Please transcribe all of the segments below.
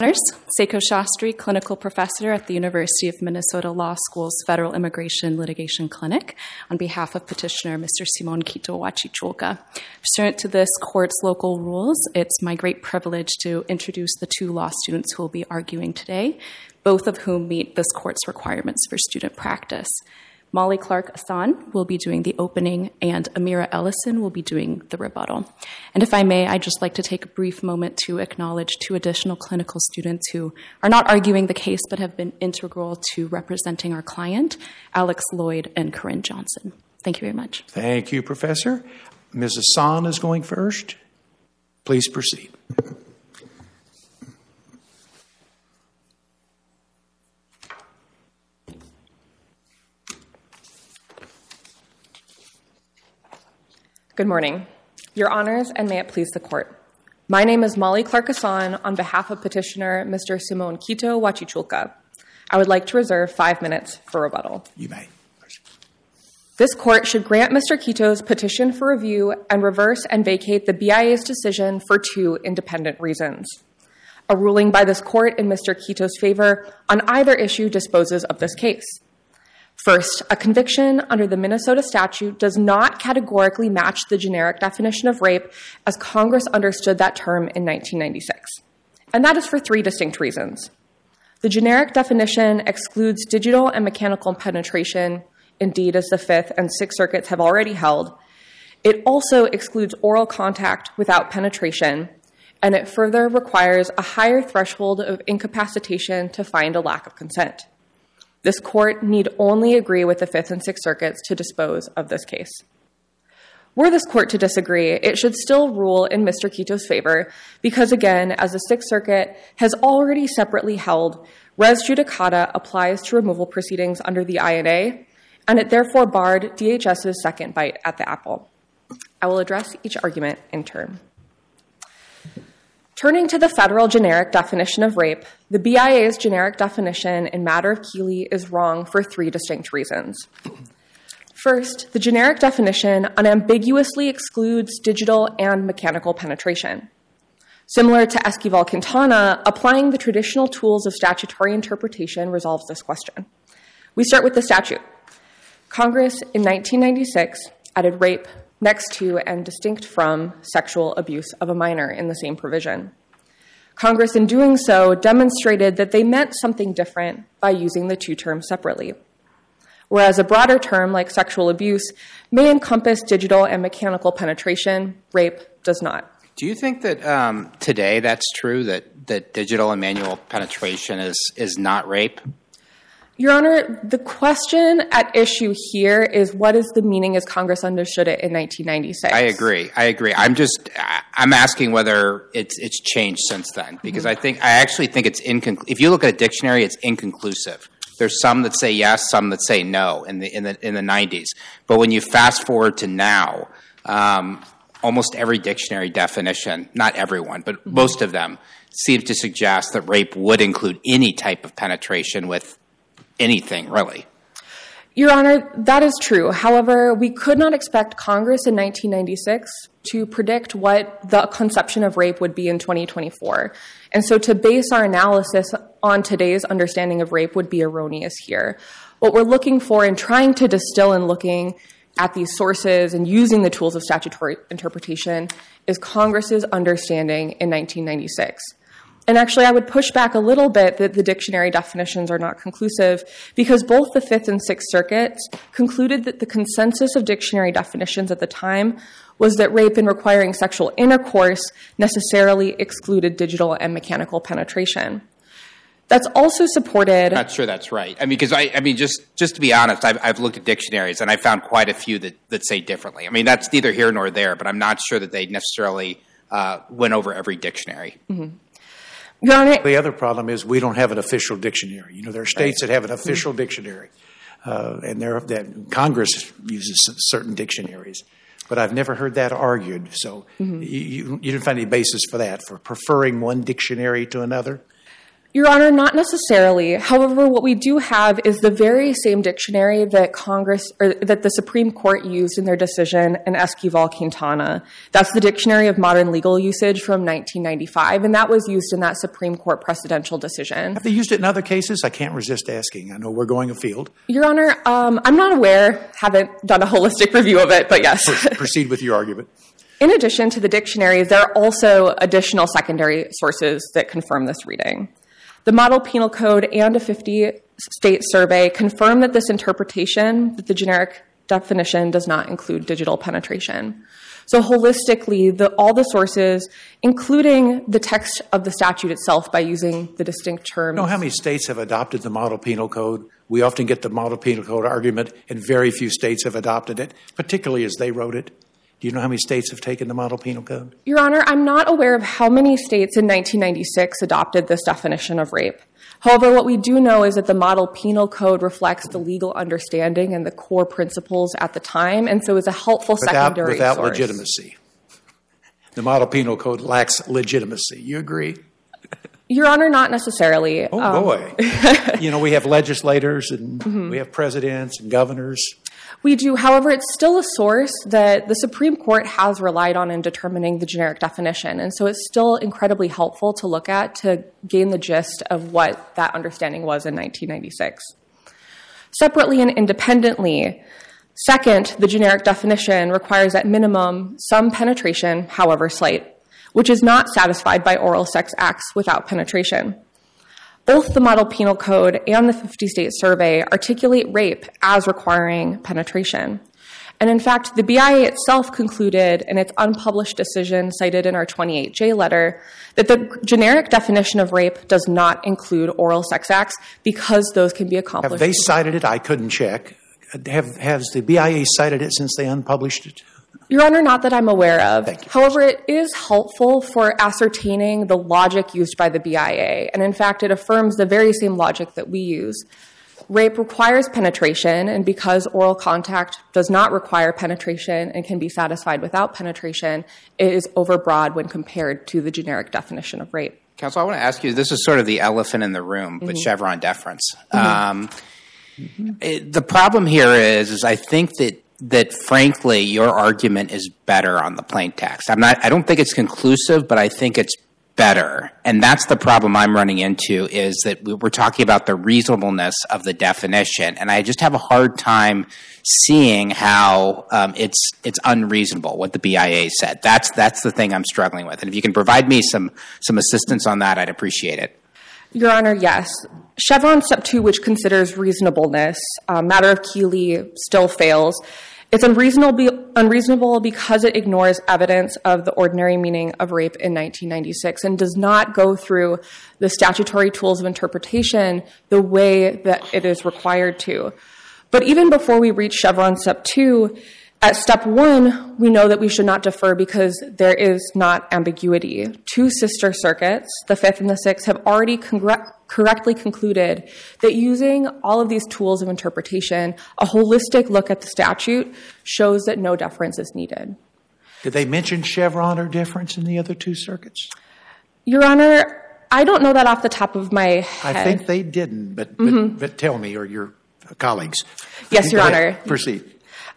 Seiko Shastri, clinical professor at the University of Minnesota Law School's Federal Immigration Litigation Clinic, on behalf of petitioner Mr. Simon Quito Guachichulca. Pursuant to this court's local rules, it's my great privilege to introduce the two law students who will be arguing today, both of whom meet this court's requirements for student practice. Molly Clark Asan will be doing the opening, and Amira Ellison will be doing the rebuttal. And if I may, I'd just like to take a brief moment to acknowledge two additional clinical students who are not arguing the case but have been integral to representing our client, Alex Lloyd and Corinne Johnson. Thank you very much. Thank you, Professor. Ms. Asan is going first. Please proceed. Good morning. Your honors, and may it please the court. My name is Molly Clark Asan on behalf of petitioner Mr. Simon Quito Guachichulca. I would like to reserve five minutes for rebuttal. You may. This court should grant Mr. Quito's petition for review and reverse and vacate the BIA's decision for two independent reasons. A ruling by this court in Mr. Quito's favor on either issue disposes of this case. First, a conviction under the Minnesota statute does not categorically match the generic definition of rape as Congress understood that term in 1996. And that is for three distinct reasons. The generic definition excludes digital and mechanical penetration, indeed, as the Fifth and Sixth Circuits have already held. It also excludes oral contact without penetration, and it further requires a higher threshold of incapacitation to find a lack of consent. This court need only agree with the Fifth and Sixth Circuits to dispose of this case. Were this court to disagree, it should still rule in Mr. Quito's favor because, again, as the Sixth Circuit has already separately held, res judicata applies to removal proceedings under the INA, and it therefore barred DHS's second bite at the apple. I will address each argument in turn. Turning to the federal generic definition of rape, the BIA's generic definition in matter of Keeley is wrong for three distinct reasons. First, the generic definition unambiguously excludes digital and mechanical penetration. Similar to Esquivel Quintana, applying the traditional tools of statutory interpretation resolves this question. We start with the statute. Congress in 1996 added rape next to and distinct from sexual abuse of a minor in the same provision. Congress, in doing so, demonstrated that they meant something different by using the two terms separately. Whereas a broader term like sexual abuse may encompass digital and mechanical penetration, rape does not. Do you think that um, today that's true that, that digital and manual penetration is, is not rape? Your Honor, the question at issue here is what is the meaning as Congress understood it in 1996? I agree. I agree. I'm just I'm asking whether it's it's changed since then because mm-hmm. I think I actually think it's inconclusive. If you look at a dictionary, it's inconclusive. There's some that say yes, some that say no in the in the in the 90s. But when you fast forward to now, um, almost every dictionary definition, not everyone, but mm-hmm. most of them, seems to suggest that rape would include any type of penetration with anything, really. Your Honor, that is true. However, we could not expect Congress in 1996 to predict what the conception of rape would be in 2024. And so to base our analysis on today's understanding of rape would be erroneous here. What we're looking for in trying to distill and looking at these sources and using the tools of statutory interpretation is Congress's understanding in 1996. And actually, I would push back a little bit that the dictionary definitions are not conclusive because both the Fifth and Sixth Circuits concluded that the consensus of dictionary definitions at the time was that rape and requiring sexual intercourse necessarily excluded digital and mechanical penetration. That's also supported. Not sure that's right. I mean, because I, I mean, just just to be honest, I've, I've looked at dictionaries and I found quite a few that, that say differently. I mean, that's neither here nor there, but I'm not sure that they necessarily uh, went over every dictionary. Mm-hmm. Your Honor, the other problem is we don't have an official dictionary. You know, there are states that have an official dictionary, uh, and there that Congress uses certain dictionaries. But I've never heard that argued. So mm-hmm. you, you, you didn't find any basis for that for preferring one dictionary to another. Your Honor, not necessarily. However, what we do have is the very same dictionary that Congress or that the Supreme Court used in their decision in Esquivel Quintana. That's the Dictionary of Modern Legal Usage from 1995, and that was used in that Supreme Court precedential decision. Have they used it in other cases? I can't resist asking. I know we're going afield. Your Honor, um, I'm not aware, haven't done a holistic review of it, but yes. Proceed with your argument. In addition to the dictionary, there are also additional secondary sources that confirm this reading. The Model Penal Code and a 50 state survey confirm that this interpretation, that the generic definition does not include digital penetration. So, holistically, the, all the sources, including the text of the statute itself by using the distinct terms. You know how many states have adopted the Model Penal Code? We often get the Model Penal Code argument, and very few states have adopted it, particularly as they wrote it. Do you know how many states have taken the Model Penal Code? Your Honor, I'm not aware of how many states in 1996 adopted this definition of rape. However, what we do know is that the Model Penal Code reflects the legal understanding and the core principles at the time, and so is a helpful without, secondary without source. legitimacy. The Model Penal Code lacks legitimacy. You agree? Your Honor, not necessarily. Oh Um, boy! you know we have legislators and Mm-hmm. we have presidents and governors. We do, however, it's still a source that the Supreme Court has relied on in determining the generic definition. And so it's still incredibly helpful to look at to gain the gist of what that understanding was in 1996. Separately and independently, second, the generic definition requires at minimum some penetration, however slight, which is not satisfied by oral sex acts without penetration. Both the Model Penal Code and the 50 state survey articulate rape as requiring penetration. And in fact, the BIA itself concluded in its unpublished decision cited in our 28J letter that the generic definition of rape does not include oral sex acts because those can be accomplished. Have they cited it? I couldn't check. Have has the BIA cited it since they unpublished it? Your Honor, not that I'm aware of. However, it is helpful for ascertaining the logic used by the BIA. And in fact, it affirms the very same logic that we use. Rape requires penetration, and because oral contact does not require penetration and can be satisfied without penetration, it is overbroad when compared to the generic definition of rape. Counsel, I want to ask you this is sort of the elephant in the room with Chevron deference. Um, it- the problem here is, is I think that that frankly your argument is better on the plain text. I'm not. I don't think it's conclusive, but I think it's better, and that's the problem I'm running into. Is that we- we're talking about the reasonableness of the definition, and I just have a hard time seeing how um, it's it's unreasonable what the BIA said. That's that's the thing I'm struggling with, and if you can provide me some some assistance on that, I'd appreciate it. Your Honor, yes. Chevron Step 2, which considers reasonableness, uh, matter of Keeley still fails. It's unreasonable, unreasonable because it ignores evidence of the ordinary meaning of rape in 1996 and does not go through the statutory tools of interpretation the way that it is required to. But even before we reach Chevron Step 2, at Step 1, we know that we should not defer because there is not ambiguity. Two sister circuits, the Fifth and the Sixth, have already congr- correctly concluded that using all of these tools of interpretation, a holistic look at the statute shows that no deference is needed. Did they mention Chevron or deference in the other two circuits? Your Honor, I don't know that off the top of my head. I think they didn't, but, but, but tell me or your colleagues. Yes, Your Honor. Proceed.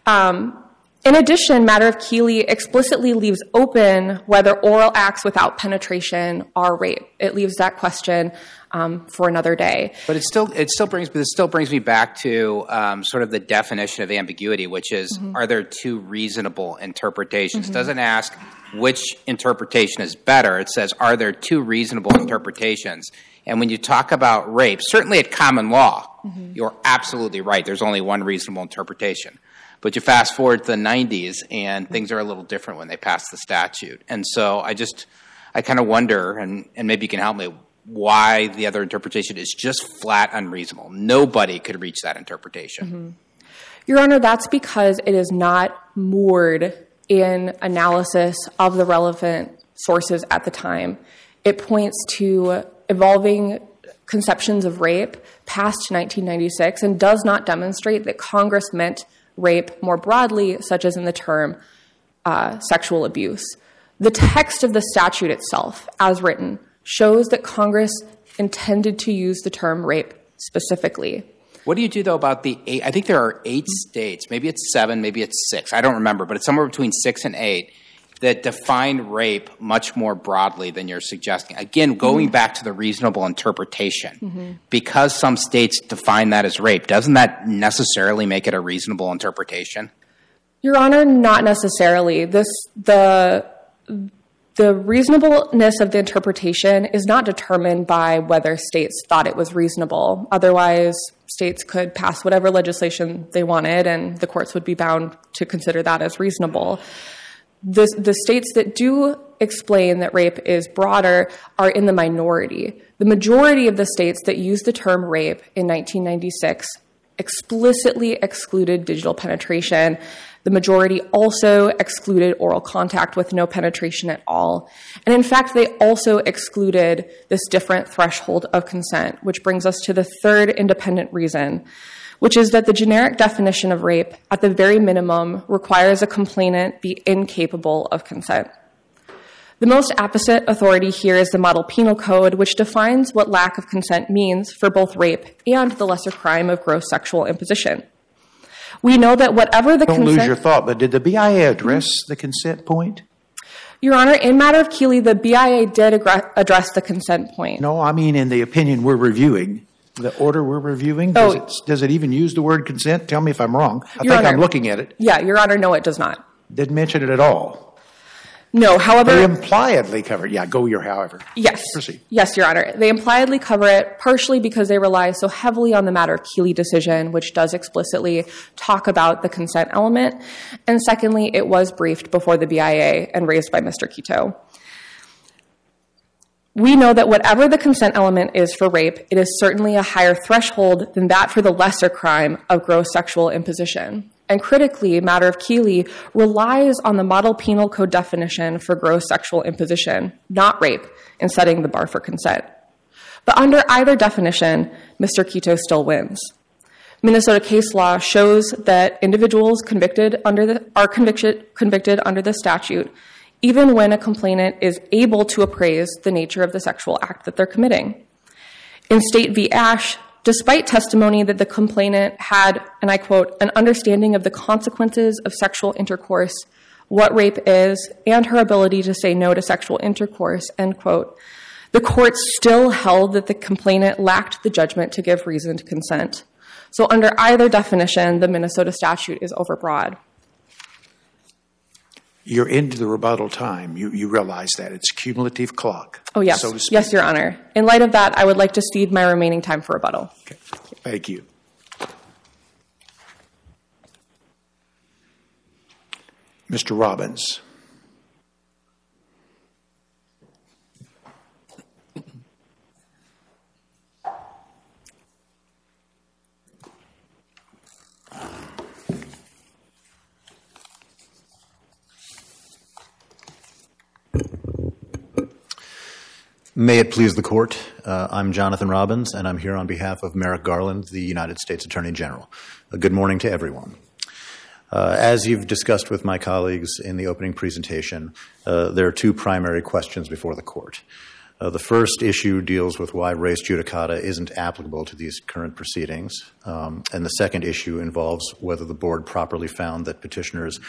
Um, in addition, matter of Keeley explicitly leaves open whether oral acts without penetration are rape. It leaves that question um, for another day. But it still it still brings it still brings me back to um, sort of the definition of ambiguity, which is are there two reasonable interpretations? It doesn't ask which interpretation is better. It says are there two reasonable interpretations? And when you talk about rape, certainly at common law, you're absolutely right. There's only one reasonable interpretation. But you fast forward to the 90s, and things are a little different when they pass the statute. And so I just, I kind of wonder, and, and maybe you can help me, why the other interpretation is just flat unreasonable. Nobody could reach that interpretation. Mm-hmm. Your Honor, that's because it is not moored in analysis of the relevant sources at the time. It points to evolving conceptions of rape past 1996 and does not demonstrate that Congress meant rape more broadly, such as in the term uh, sexual abuse. The text of the statute itself, as written, shows that Congress intended to use the term rape specifically. What do you do though about the eight? I think there are eight states. Maybe it's seven. Maybe it's six. I don't remember, but it's somewhere between six and eight that define rape much more broadly than you're suggesting. Again, going mm-hmm. back to the reasonable interpretation, mm-hmm. because some states define that as rape, doesn't that necessarily make it a reasonable interpretation? Your Honor, not necessarily. This the the reasonableness of the interpretation is not determined by whether states thought it was reasonable. Otherwise, states could pass whatever legislation they wanted, and the courts would be bound to consider that as reasonable. The, states that do explain that rape is broader are in the minority. The majority of the states that used the term rape in 1996 explicitly excluded digital penetration the majority also excluded oral contact with no penetration at all. And in fact, they also excluded this different threshold of consent, which brings us to the third independent reason, which is that the generic definition of rape, at the very minimum, requires a complainant be incapable of consent. The most apposite authority here is the Model Penal Code, which defines what lack of consent means for both rape and the lesser crime of gross sexual imposition. We know that whatever the Don't consent. lose your thought, but did the BIA address the consent point? Your Honor, in matter of Keeley, the BIA did address the consent point. No, I mean in the opinion we're reviewing, the order we're reviewing. Oh. Does, oh, it, does it even use the word consent? Tell me if I'm wrong. I think Honor, I'm looking at it. Yeah, Your Honor, no, it does not. Didn't mention it at all. No, however. They impliedly cover it. Yeah, go your however. Yes. Proceed. Yes, Your Honor. They impliedly cover it partially because they rely so heavily on the matter Keeley decision, which does explicitly talk about the consent element. And secondly, it was briefed before the BIA and raised by Mr. Quito. We know that whatever the consent element is for rape, it is certainly a higher threshold than that for the lesser crime of gross sexual imposition. And critically, matter of Keeley relies on the model penal code definition for gross sexual imposition, not rape, in setting the bar for consent. But under either definition, Mr. Quito still wins. Minnesota case law shows that individuals convicted under the, are convicted, convicted under the statute even when a complainant is able to appraise the nature of the sexual act that they're committing. In State v. Ash, despite testimony that the complainant had, and I quote, an understanding of the consequences of sexual intercourse, what rape is, and her ability to say no to sexual intercourse, end quote, the court still held that the complainant lacked the judgment to give reasoned consent. So, under either definition, the Minnesota statute is overbroad. You're into the rebuttal time. You, you realize that. It's cumulative clock. Oh, yes. So. Yes, Your Honor. In light of that, I would like to cede my remaining time for rebuttal. Okay. Thank you. Mr. Robbins. May it please the court. Uh, I'm Jonathan Robbins, and I'm here on behalf of Merrick Garland, the United States Attorney General. Uh, good morning to everyone. Uh, as you've discussed with my colleagues in the opening presentation, uh, there are two primary questions before the court. Uh, the first issue deals with why res judicata isn't applicable to these current proceedings. Um, and the second issue involves whether the board properly found that petitioner's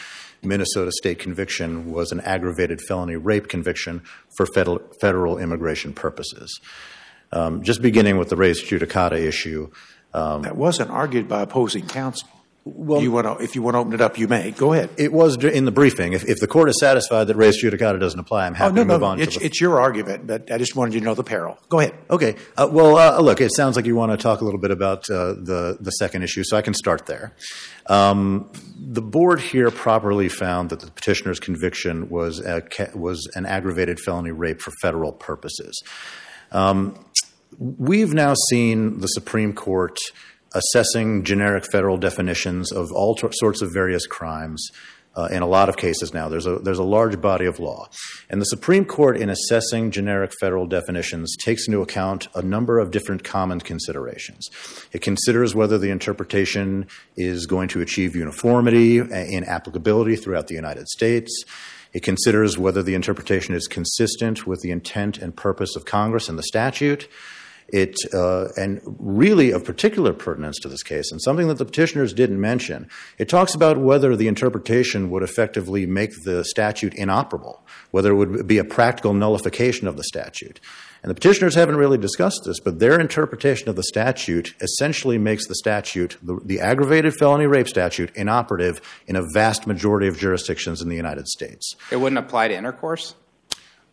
Minnesota state conviction was an aggravated felony rape conviction for federal, federal immigration purposes. Um, just beginning with the res judicata issue. Um, that wasn't argued by opposing counsel. Well, you want to, if you want to open it up, you may. Go ahead. It was in the briefing. If, if the court is satisfied that res judicata doesn't apply, I'm happy oh, no, to move no, on. It's, the, it's, your argument, but I just wanted you to know the peril. Go ahead. Okay. Uh, well, uh, look, it sounds like you want to talk a little bit about uh, the the second issue, so I can start there. Um, the board here properly found that the petitioner's conviction was a, was an aggravated felony rape for federal purposes. Um, we've now seen the Supreme Court assessing generic federal definitions of all sorts of various crimes uh, in a lot of cases now. There's a, there's a large body of law. And the Supreme Court, in assessing generic federal definitions, takes into account a number of different common considerations. It considers whether the interpretation is going to achieve uniformity in applicability throughout the United States. It considers whether the interpretation is consistent with the intent and purpose of Congress and the statute. It uh, and really of particular pertinence to this case, and something that the petitioners didn't mention. It talks about whether the interpretation would effectively make the statute inoperable, whether it would be a practical nullification of the statute. And the petitioners haven't really discussed this, but their interpretation of the statute essentially makes the statute, the, the, aggravated felony rape statute, inoperative in a vast majority of jurisdictions in the United States. It wouldn't apply to intercourse?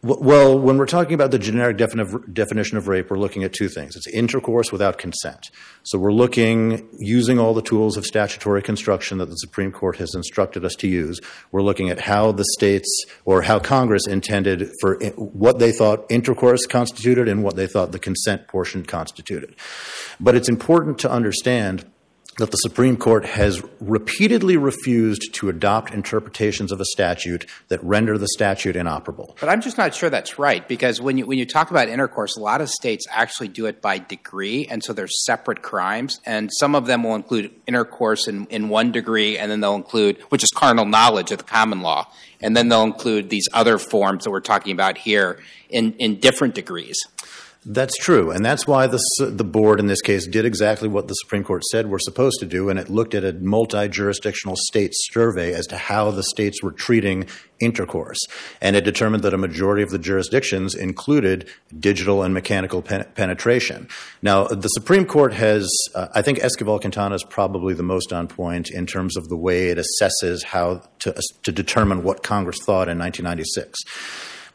Well, when we're talking about the generic definition of rape, we're looking at two things. It's intercourse without consent. So we're looking, using all the tools of statutory construction that the Supreme Court has instructed us to use, we're looking at how the states or how Congress intended for what they thought intercourse constituted and what they thought the consent portion constituted. But it's important to understand that the Supreme Court has repeatedly refused to adopt interpretations of a statute that render the statute inoperable. But I'm just not sure that's right because when you when you talk about intercourse, a lot of states actually do it by degree, and so there's separate crimes, and some of them will include intercourse in, in one degree, and then they'll include which is carnal knowledge of the common law, and then they'll include these other forms that we're talking about here in, in different degrees. That's true, and that's why the the board in this case did exactly what the Supreme Court said we're supposed to do, and it looked at a multi-jurisdictional state survey as to how the states were treating intercourse, and it determined that a majority of the jurisdictions included digital and mechanical pen- penetration. Now, the Supreme Court has, uh, I think, Esquivel Quintana is probably the most on point in terms of the way it assesses how to to determine what Congress thought in 1996.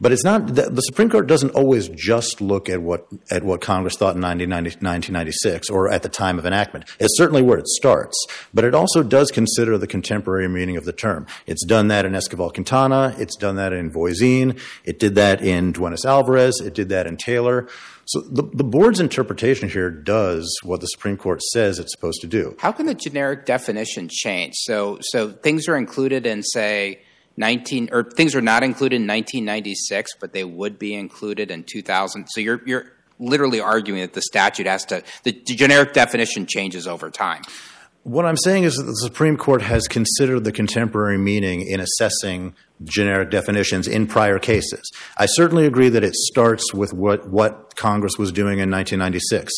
But it's not the, Supreme Court doesn't always just look at what at what Congress thought in 1996 or at the time of enactment. It's certainly where it starts, but it also does consider the contemporary meaning of the term. It's done that in Esquivel Quintana. It's done that in Voisine. It did that in Duenas Alvarez. It did that in Taylor. So the, the board's interpretation here does what the Supreme Court says it's supposed to do. How can the generic definition change? So so things are included in say 19 or things are not included in 1996, but they would be included in 2000. So you're you're literally arguing that the statute has to the generic definition changes over time. What I'm saying is that the Supreme Court has considered the contemporary meaning in assessing generic definitions in prior cases. I certainly agree that it starts with what, what Congress was doing in 1996.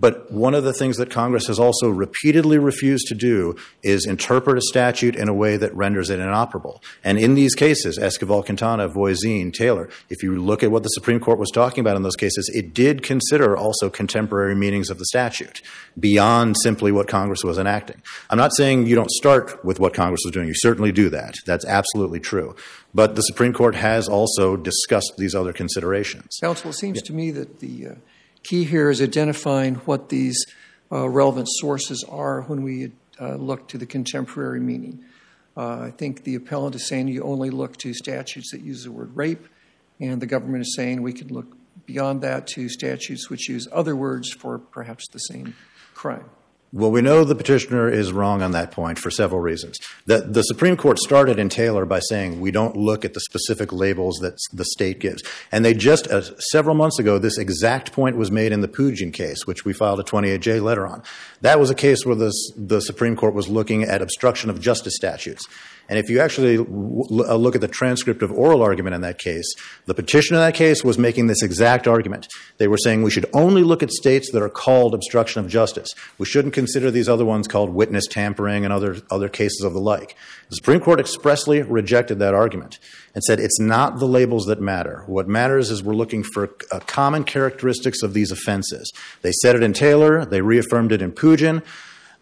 But one of the things that Congress has also repeatedly refused to do is interpret a statute in a way that renders it inoperable. And in these cases, Esquivel, Quintana, Voisine, Taylor, if you look at what the Supreme Court was talking about in those cases, it did consider also contemporary meanings of the statute beyond simply what Congress was enacting. I'm not saying you don't start with what Congress was doing. You certainly do that. That's absolutely true. But the Supreme Court has also discussed these other considerations. Counsel, it seems yeah. to me that the uh, key here is identifying what these uh, relevant sources are when we uh, look to the contemporary meaning. Uh, I think the appellant is saying you only look to statutes that use the word rape, and the government is saying we can look beyond that to statutes which use other words for perhaps the same crime. Well, we know the petitioner is wrong on that point for several reasons. The, the, Supreme Court started in Taylor by saying we don't look at the specific labels that the state gives. And they just, uh, several months ago, this exact point was made in the Pugin case, which we filed a 28J letter on. That was a case where the, the Supreme Court was looking at obstruction of justice statutes. And if you actually uh, look at the transcript of oral argument in that case, the petitioner in that case was making this exact argument. They were saying we should only look at states that are called obstruction of justice. We shouldn't consider these other ones called witness tampering and other, other cases of the like. The Supreme Court expressly rejected that argument and said it's not the labels that matter. What matters is we're looking for uh, common characteristics of these offenses. They said it in Taylor, they reaffirmed it in Pugin.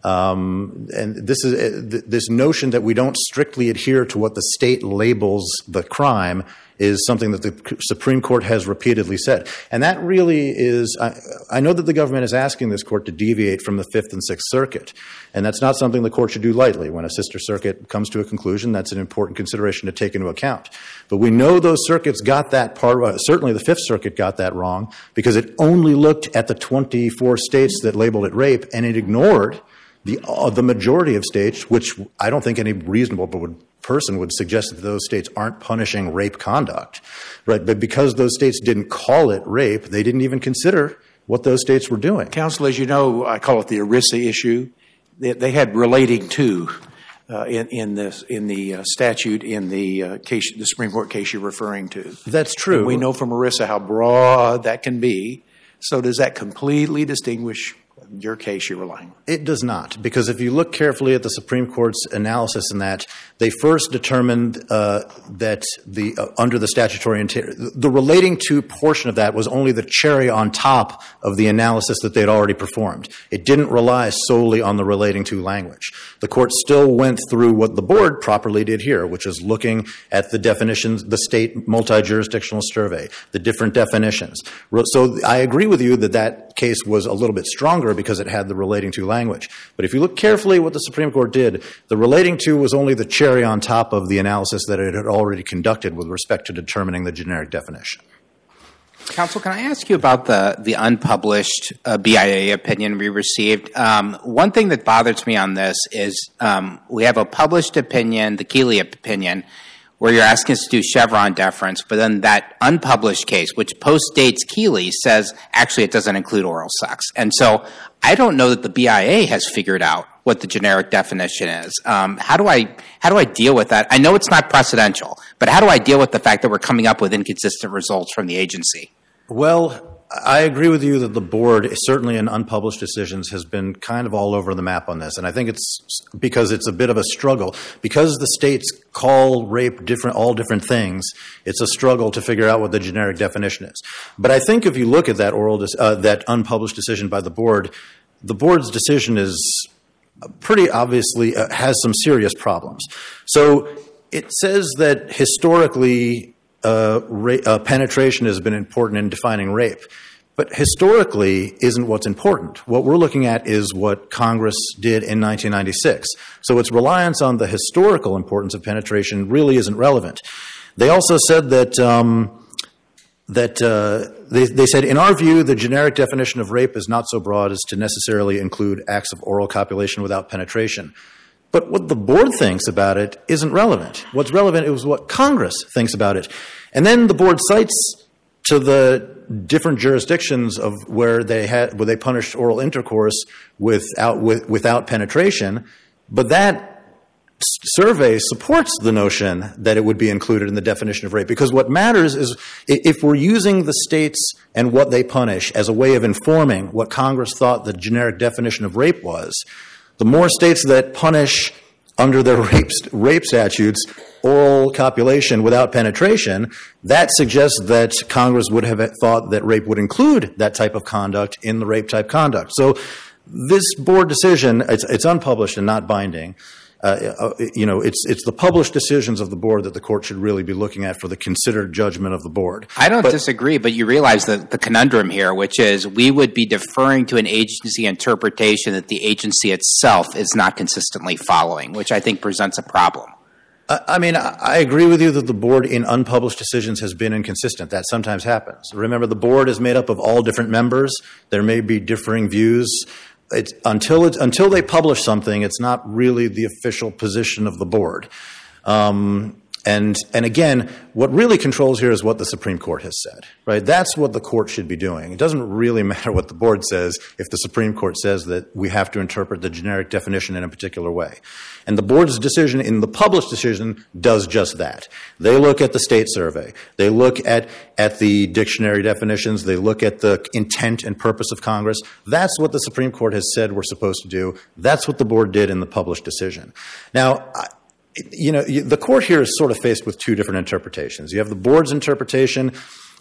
Um, and this is uh, this notion that we don't strictly adhere to what the state labels the crime is something that the Supreme Court has repeatedly said. And that really is, I, know that the government is asking this court to deviate from the Fifth and Sixth Circuit. And that's not something the court should do lightly. When a sister circuit comes to a conclusion, that's an important consideration to take into account. But we know those circuits got that part, uh, certainly the Fifth Circuit got that wrong, because it only looked at the 24 states that labeled it rape and it ignored the, uh, the majority of states, which I don't think any reasonable person would suggest that those states aren't punishing rape conduct, right? But because those states didn't call it rape, they didn't even consider what those states were doing. Counsel, as you know, I call it the ERISA issue. They, they had relating to uh, in, in, this, in the uh, statute in the uh, case, the Supreme Court case you're referring to. That's true. And we know from ERISA how broad that can be So does that completely distinguish your case you're relying on? It does not, because if you look carefully at the Supreme Court's analysis in that, they first determined uh, that the uh, under the statutory interior, the relating to portion of that was only the cherry on top of the analysis that they'd already performed. It didn't rely solely on the relating to language. The court still went through what the board properly did here, which is looking at the definitions, the state multi-jurisdictional survey, the different definitions. So I agree with you that that case was a little bit stronger because it had the relating to language. But if you look carefully at what the Supreme Court did, the relating to was only the cherry on top of the analysis that it had already conducted with respect to determining the generic definition. Counsel, can I ask you about the, the unpublished uh, BIA opinion we received? Um, one thing that bothers me on this is um, we have a published opinion, the Keeley opinion, where you're asking us to do Chevron deference, but then that unpublished case, which postdates Keeley, says actually it doesn't include oral sex. And so I don't know that the BIA has figured out what the generic definition is. Um, how do I how do I deal with that? I know it's not precedential, but how do I deal with the fact that we're coming up with inconsistent results from the agency? Well, I agree with you that the board, certainly in unpublished decisions, has been kind of all over the map on this. And I think it's because it's a bit of a struggle. Because the states call rape different, all different things, it's a struggle to figure out what the generic definition is. But I think if you look at that oral, uh, that unpublished decision by the board, the board's decision is pretty obviously uh, has some serious problems. So it says that historically penetration has been important in defining rape. But historically isn't what's important. What we're looking at is what Congress did in 1996. So its reliance on the historical importance of penetration really isn't relevant. They also said that um, that uh, they, they said, in our view, the generic definition of rape is not so broad as to necessarily include acts of oral copulation without penetration. But what the board thinks about it isn't relevant. What's relevant is what Congress thinks about it. And then the board cites to the different jurisdictions of where they had where they punished oral intercourse without with, without penetration, but that survey supports the notion that it would be included in the definition of rape because what matters is if we're using the states and what they punish as a way of informing what Congress thought the generic definition of rape was, the more states that punish under their rape, rape statutes oral copulation without penetration, that suggests that Congress would have thought that rape would include that type of conduct in the rape type conduct. So this board decision, it's, it's unpublished and not binding. Uh, uh, you know, it's it's the published decisions of the board that the court should really be looking at for the considered judgment of the board. I don't disagree, but you realize the, the conundrum here, which is we would be deferring to an agency interpretation that the agency itself is not consistently following, which I think presents a problem. I mean, I agree with you that the board in unpublished decisions has been inconsistent. That sometimes happens. Remember, the board is made up of all different members. There may be differing views it's, until, it's, until they publish something, it's not really the official position of the board. Um, And, and again, what really controls here is what the Supreme Court has said, right? That's what the court should be doing. It doesn't really matter what the board says if the Supreme Court says that we have to interpret the generic definition in a particular way. And the board's decision in the published decision does just that. They look at the state survey. They look at, at the dictionary definitions. They look at the intent and purpose of Congress. That's what the Supreme Court has said we're supposed to do. That's what the board did in the published decision. Now, you know, the court here is sort of faced with two different interpretations. You have the board's interpretation,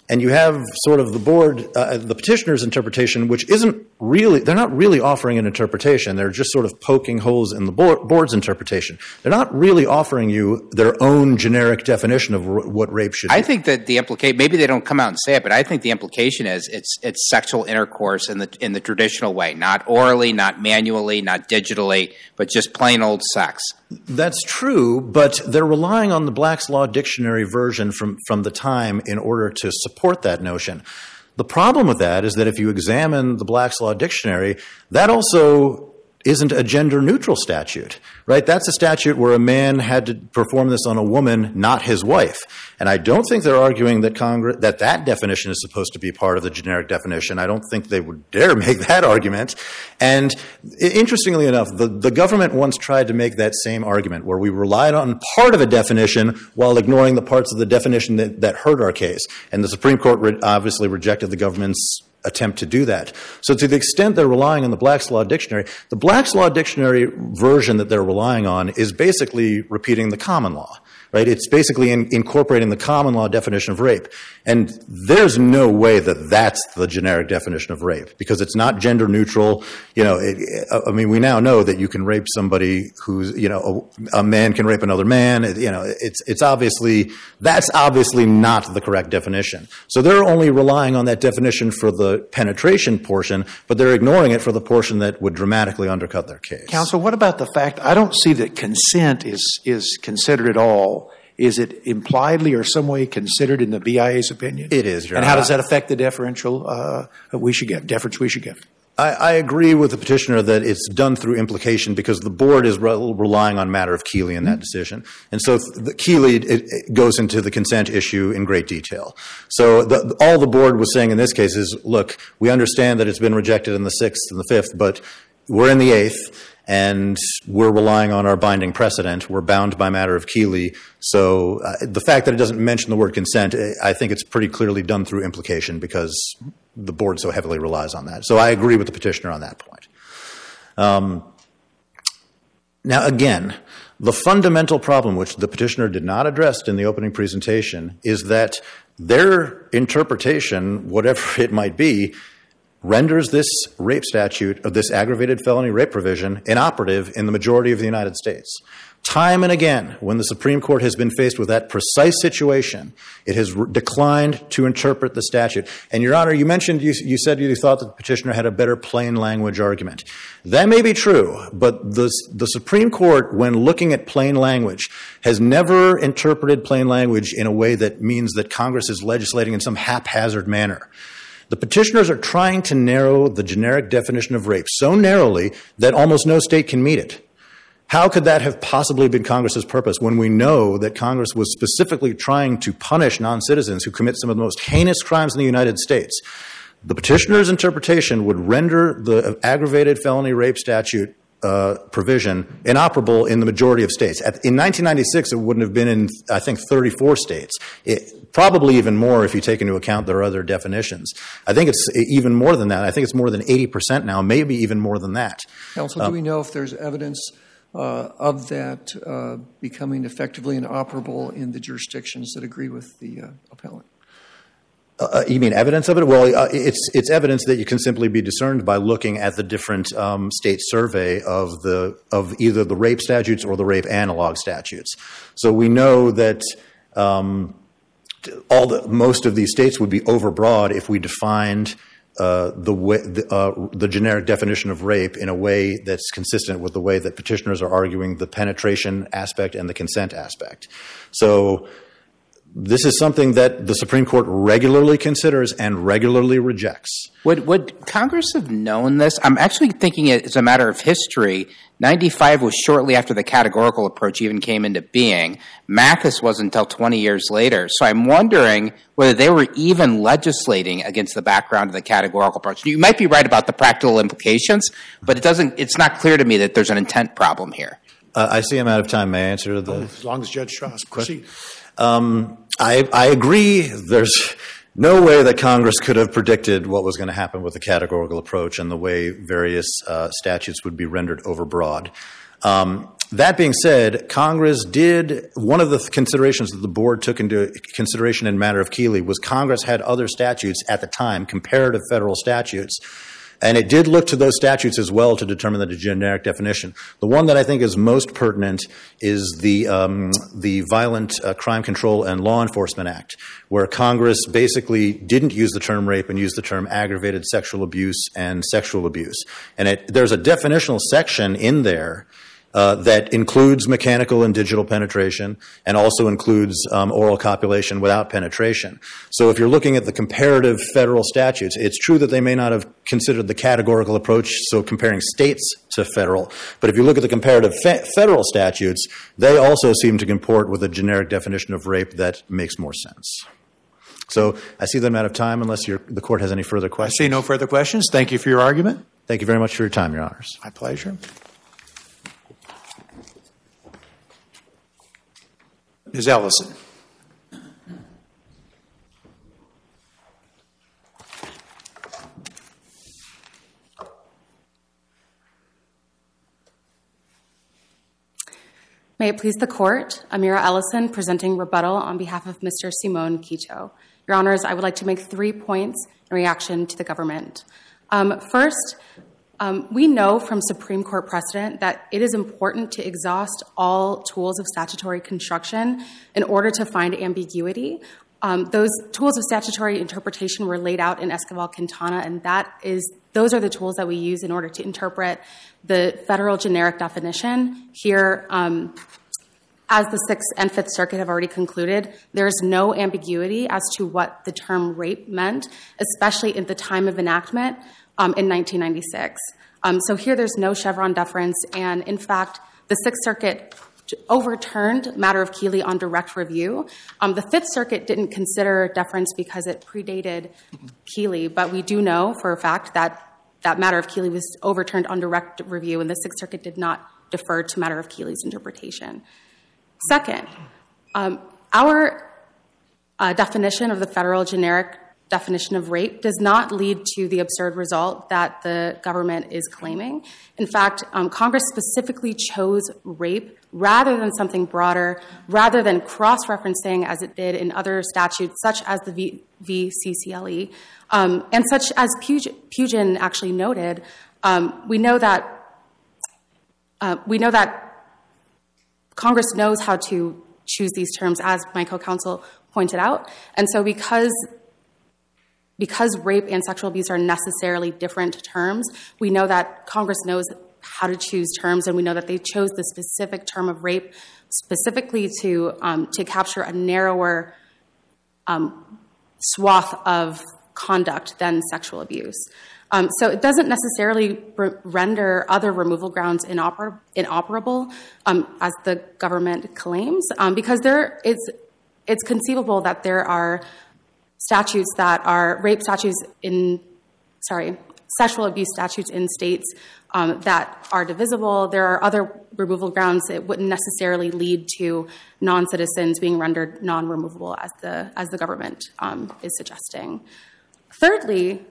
and you have sort of the board, uh, the petitioner's interpretation, which isn't really, they're not really offering an interpretation. They're just sort of poking holes in the board's interpretation. They're not really offering you their own generic definition of what rape should be. I think that the implication, maybe they don't come out and say it, but I think the implication is it's, it's sexual intercourse in the, in the traditional way, not orally, not manually, not digitally, but just plain old sex. That's true, but they're relying on the Black's Law Dictionary version from, from the time in order to support that notion. The problem with that is that if you examine the Black's Law Dictionary, that also isn't a gender neutral statute, right? That's a statute where a man had to perform this on a woman, not his wife. And I don't think they're arguing that Congress, that that definition is supposed to be part of the generic definition. I don't think they would dare make that argument. And interestingly enough, the, government once tried to make that same argument where we relied on part of a definition while ignoring the parts of the definition that, hurt our case. And the Supreme Court obviously rejected the government's attempt to do that. So, to the extent they're relying on the Black's Law Dictionary, the Black's Law Dictionary version that they're relying on is basically repeating the common law right? It's basically in, incorporating the common law definition of rape. And there's no way that that's the generic definition of rape because it's not gender neutral. You know, it, I mean, we now know that you can rape somebody who's, you know, a, a man can rape another man. It, you know, it's, it's obviously, that's obviously not the correct definition. So they're only relying on that definition for the penetration portion, but they're ignoring it for the portion that would dramatically undercut their case. Counsel, what about the fact I don't see that consent is is considered at all? Is it impliedly or some way considered in the BIA's opinion? It is, Your And how does that affect the deferential uh, we should give, deference we should give? I, I agree with the petitioner that it's done through implication because the board is re- relying on matter of Keeley in that decision. And so th- the Keeley it, it goes into the consent issue in great detail. So the, all the board was saying in this case is, look, we understand that it's been rejected in the sixth and the fifth, but we're in the eighth and we're relying on our binding precedent. We're bound by matter of Keeley. So uh, the fact that it doesn't mention the word consent, eh, I think it's pretty clearly done through implication because the board so heavily relies on that. So I agree with the petitioner on that point. Um, now, again, the fundamental problem, which the petitioner did not address in the opening presentation, is that their interpretation, whatever it might be, renders this rape statute, or this aggravated felony rape provision, inoperative in the majority of the United States. Time and again, when the Supreme Court has been faced with that precise situation, it has declined to interpret the statute. And, Your Honor, you mentioned, you, you said you thought that the petitioner had a better plain language argument. That may be true, but the, the Supreme Court, when looking at plain language, has never interpreted plain language in a way that means that Congress is legislating in some haphazard manner. The petitioners are trying to narrow the generic definition of rape so narrowly that almost no state can meet it. How could that have possibly been Congress's purpose when we know that Congress was specifically trying to punish non citizens who commit some of the most heinous crimes in the United States? The petitioner's interpretation would render the aggravated felony rape statute provision inoperable in the majority of states. At, in 1996, it wouldn't have been in, I think, 34 states. It, probably even more if you take into account their other definitions. I think it's even more than that. I think it's more than 80% now, maybe even more than that. Counsel, do we know if there's evidence uh, of that uh, becoming effectively inoperable in the jurisdictions that agree with the uh, appellant? Uh, you mean evidence of it? Well, uh, it's it's evidence that you can simply be discerned by looking at the different um, state survey of the of either the rape statutes or the rape analog statutes. So we know that um, all the most of these states would be overbroad if we defined uh, the, way, the, uh, the generic definition of rape in a way that's consistent with the way that petitioners are arguing the penetration aspect and the consent aspect. So this is something that the Supreme Court regularly considers and regularly rejects. Would, would Congress have known this? I'm actually thinking it as a matter of history. 95 was shortly after the categorical approach even came into being. Mathis wasn't until 20 years later. So I'm wondering whether they were even legislating against the background of the categorical approach. You might be right about the practical implications, but it doesn't, it's not clear to me that there's an intent problem here. Uh, I see I'm out of time. May I answer the As long as Judge Stras proceed. Um, I, I agree. There's no way that Congress could have predicted what was going to happen with the categorical approach and the way various uh, statutes would be rendered overbroad. Um, that being said, Congress did one of the considerations that the board took into consideration in matter of Keeley was Congress had other statutes at the time, comparative federal statutes, and it did look to those statutes as well to determine the generic definition. The one that I think is most pertinent is the, um, the Violent uh, Crime Control and Law Enforcement Act, where Congress basically didn't use the term rape and used the term aggravated sexual abuse and sexual abuse. And it, there's a definitional section in there that includes mechanical and digital penetration and also includes um, oral copulation without penetration. So if you're looking at the comparative federal statutes, it's true that they may not have considered the categorical approach, so comparing states to federal. But if you look at the comparative fe- federal statutes, they also seem to comport with a generic definition of rape that makes more sense. So I see that I'm out of time unless the court has any further I questions. see no further questions. Thank you for your argument. Thank you very much for your time, Your Honors. My pleasure. Ms. Ellison. May it please the court, Amira Ellison presenting rebuttal on behalf of Mr. Simon Quito. Your Honors, I would like to make three points in reaction to the government. Um, first, we know from Supreme Court precedent that it is important to exhaust all tools of statutory construction in order to find ambiguity. Um, those tools of statutory interpretation were laid out in Esquivel-Quintana, and that is those are the tools that we use in order to interpret the federal generic definition. Here, um, as the Sixth and Fifth Circuit have already concluded, there is no ambiguity as to what the term rape meant, especially at the time of enactment um, in 1996. Um, so here there's no Chevron deference, and in fact, the Sixth Circuit overturned matter of Keeley on direct review. Um, the Fifth Circuit didn't consider deference because it predated Keeley, but we do know for a fact that that matter of Keeley was overturned on direct review, and the Sixth Circuit did not defer to matter of Keeley's interpretation. Second, um, our uh, definition of the federal generic definition of rape does not lead to the absurd result that the government is claiming. In fact, um, Congress specifically chose rape rather than something broader, rather than cross referencing as it did in other statutes, such as the v- VCCLE, um, and such as Pugin actually noted. Um, we know that. Uh, we know that Congress knows how to choose these terms, as my co-counsel pointed out, and so because because rape and sexual abuse are necessarily different terms, we know that Congress knows how to choose terms, and we know that they chose the specific term of rape specifically to um, to capture a narrower um, swath of conduct than sexual abuse. Um, so it doesn't necessarily re- render other removal grounds inoper- inoperable, um, as the government claims, um, because there is it's conceivable that there are statutes that are rape statutes in sorry sexual abuse statutes in states um, that are divisible. There are other removal grounds that wouldn't necessarily lead to non-citizens being rendered non-removable, as the as the government um, is suggesting. Thirdly,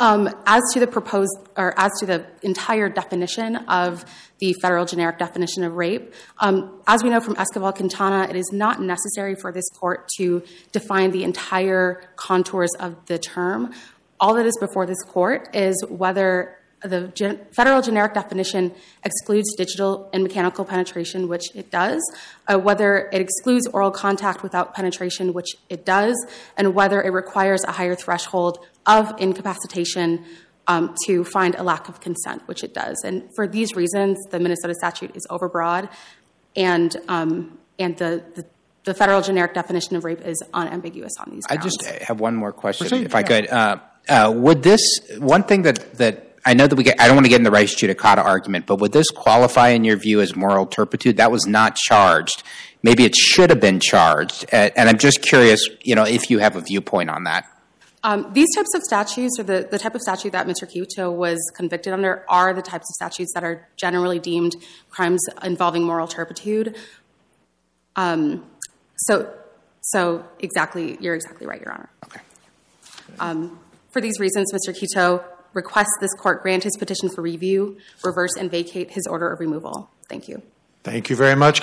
um, as to the proposed, or as to the entire definition of the federal generic definition of rape, um, as we know from Esquivel-Quintana, it is not necessary for this court to define the entire contours of the term. All that is before this court is whether the gen- federal generic definition excludes digital and mechanical penetration, which it does, uh, whether it excludes oral contact without penetration, which it does, and whether it requires a higher threshold of incapacitation um, to find a lack of consent, which it does. And for these reasons, the Minnesota statute is overbroad, and um, and the, the the federal generic definition of rape is unambiguous on these. I just have one more question, Proceed, if I yeah. could. Uh, uh, would this one thing that that I know that we get? I don't want to get in the res judicata argument, but would this qualify in your view as moral turpitude? That was not charged. Maybe it should have been charged, and I'm just curious, you know, if you have a viewpoint on that. Um, these types of statutes, or the, the type of statute that Mr. Quito was convicted under, are the types of statutes that are generally deemed crimes involving moral turpitude. Um, so, so exactly, you're exactly right, Your Honor. Okay. Um, for these reasons, Mr. Quito requests this court grant his petition for review, reverse and vacate his order of removal. Thank you. Thank you very much,